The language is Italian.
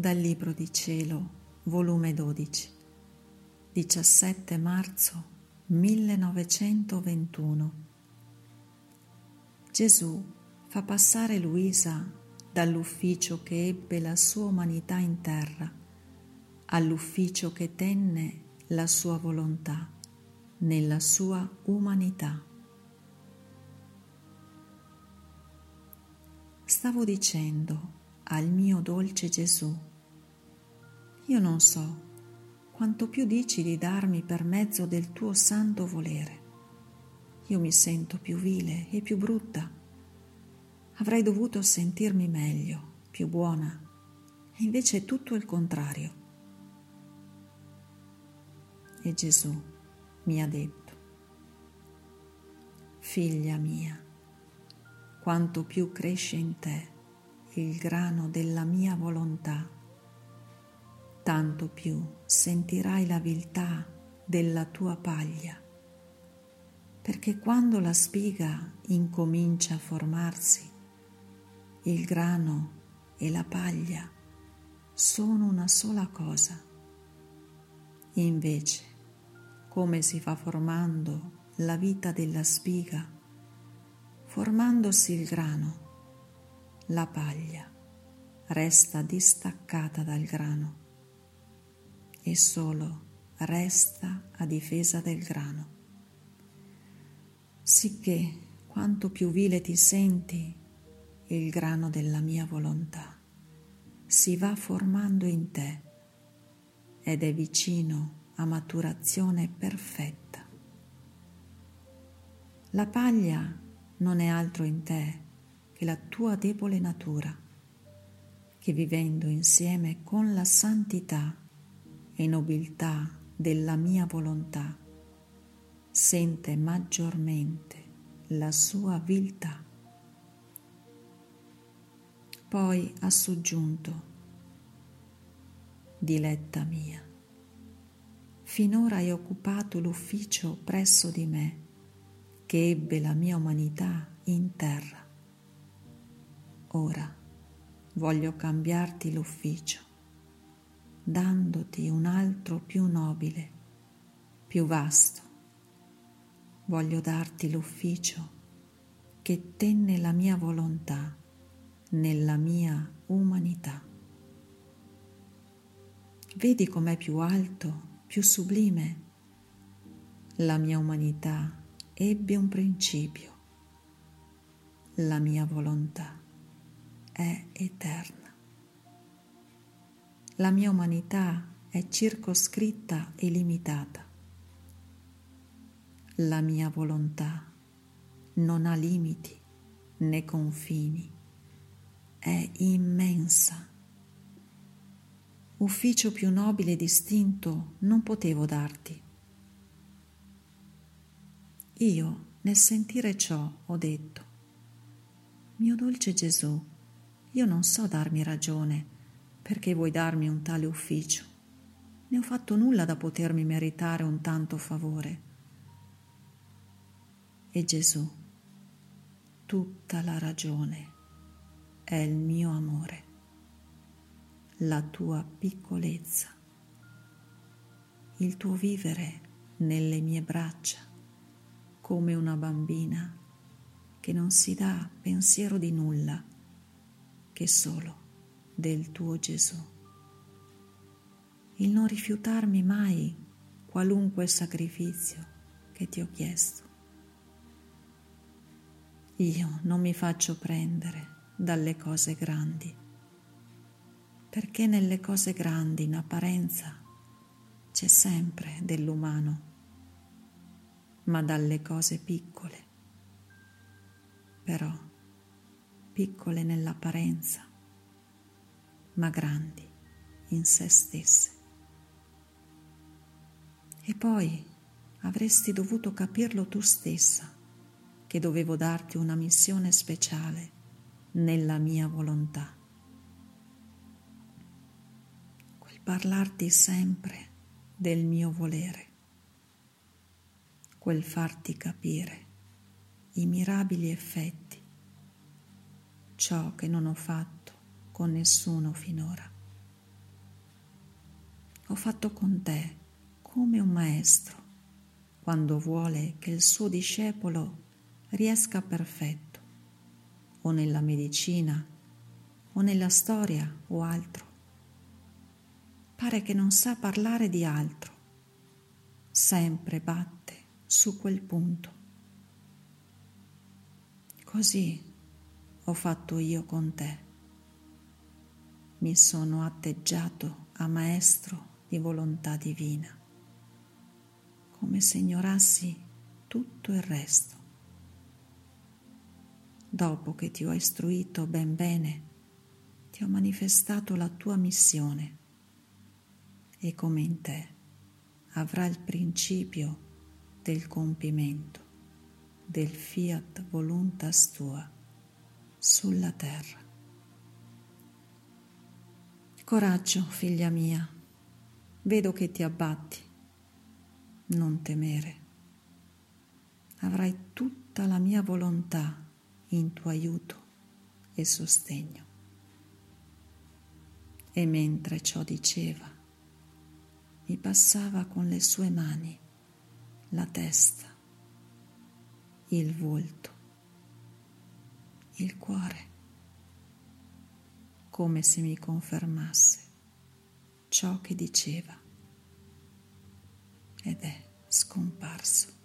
Dal Libro di Cielo, volume 12, 17 marzo 1921. Gesù fa passare Luisa dall'ufficio che ebbe la sua umanità in terra all'ufficio che tenne la sua volontà nella sua umanità. Stavo dicendo al mio dolce Gesù, io non so quanto più dici di darmi per mezzo del tuo santo volere. Io mi sento più vile e più brutta. Avrei dovuto sentirmi meglio, più buona, e invece è tutto il contrario. E Gesù mi ha detto, figlia mia, quanto più cresce in te il grano della mia volontà, tanto più sentirai la viltà della tua paglia, perché quando la spiga incomincia a formarsi, il grano e la paglia sono una sola cosa. Invece, come si fa formando la vita della spiga, formandosi il grano, la paglia resta distaccata dal grano e solo resta a difesa del grano. Sicché quanto più vile ti senti, il grano della mia volontà si va formando in te ed è vicino a maturazione perfetta. La paglia non è altro in te che la tua debole natura, che vivendo insieme con la santità e nobiltà della mia volontà, sente maggiormente la sua viltà. Poi ha soggiunto, diletta mia, finora hai occupato l'ufficio presso di me che ebbe la mia umanità in terra Ora voglio cambiarti l'ufficio, dandoti un altro più nobile, più vasto. Voglio darti l'ufficio che tenne la mia volontà nella mia umanità. Vedi com'è più alto, più sublime. La mia umanità ebbe un principio, la mia volontà è eterna. La mia umanità è circoscritta e limitata. La mia volontà non ha limiti né confini, è immensa. Ufficio più nobile e distinto non potevo darti. Io, nel sentire ciò, ho detto, mio dolce Gesù, io non so darmi ragione perché vuoi darmi un tale ufficio. Ne ho fatto nulla da potermi meritare un tanto favore. E Gesù, tutta la ragione è il mio amore, la tua piccolezza, il tuo vivere nelle mie braccia come una bambina che non si dà pensiero di nulla che solo del tuo Gesù. Il non rifiutarmi mai qualunque sacrificio che ti ho chiesto. Io non mi faccio prendere dalle cose grandi, perché nelle cose grandi in apparenza c'è sempre dell'umano, ma dalle cose piccole però piccole nell'apparenza, ma grandi in se stesse. E poi avresti dovuto capirlo tu stessa, che dovevo darti una missione speciale nella mia volontà. Quel parlarti sempre del mio volere, quel farti capire i mirabili effetti ciò che non ho fatto con nessuno finora. Ho fatto con te come un maestro quando vuole che il suo discepolo riesca perfetto, o nella medicina, o nella storia o altro. Pare che non sa parlare di altro, sempre batte su quel punto. Così ho fatto io con te. Mi sono atteggiato a maestro di volontà divina, come se ignorassi tutto il resto. Dopo che ti ho istruito ben bene, ti ho manifestato la tua missione e come in te avrà il principio del compimento del fiat voluntas tua sulla terra. Coraggio, figlia mia, vedo che ti abbatti, non temere. Avrai tutta la mia volontà in tuo aiuto e sostegno. E mentre ciò diceva, mi passava con le sue mani la testa, il volto, il cuore, come se mi confermasse ciò che diceva ed è scomparso.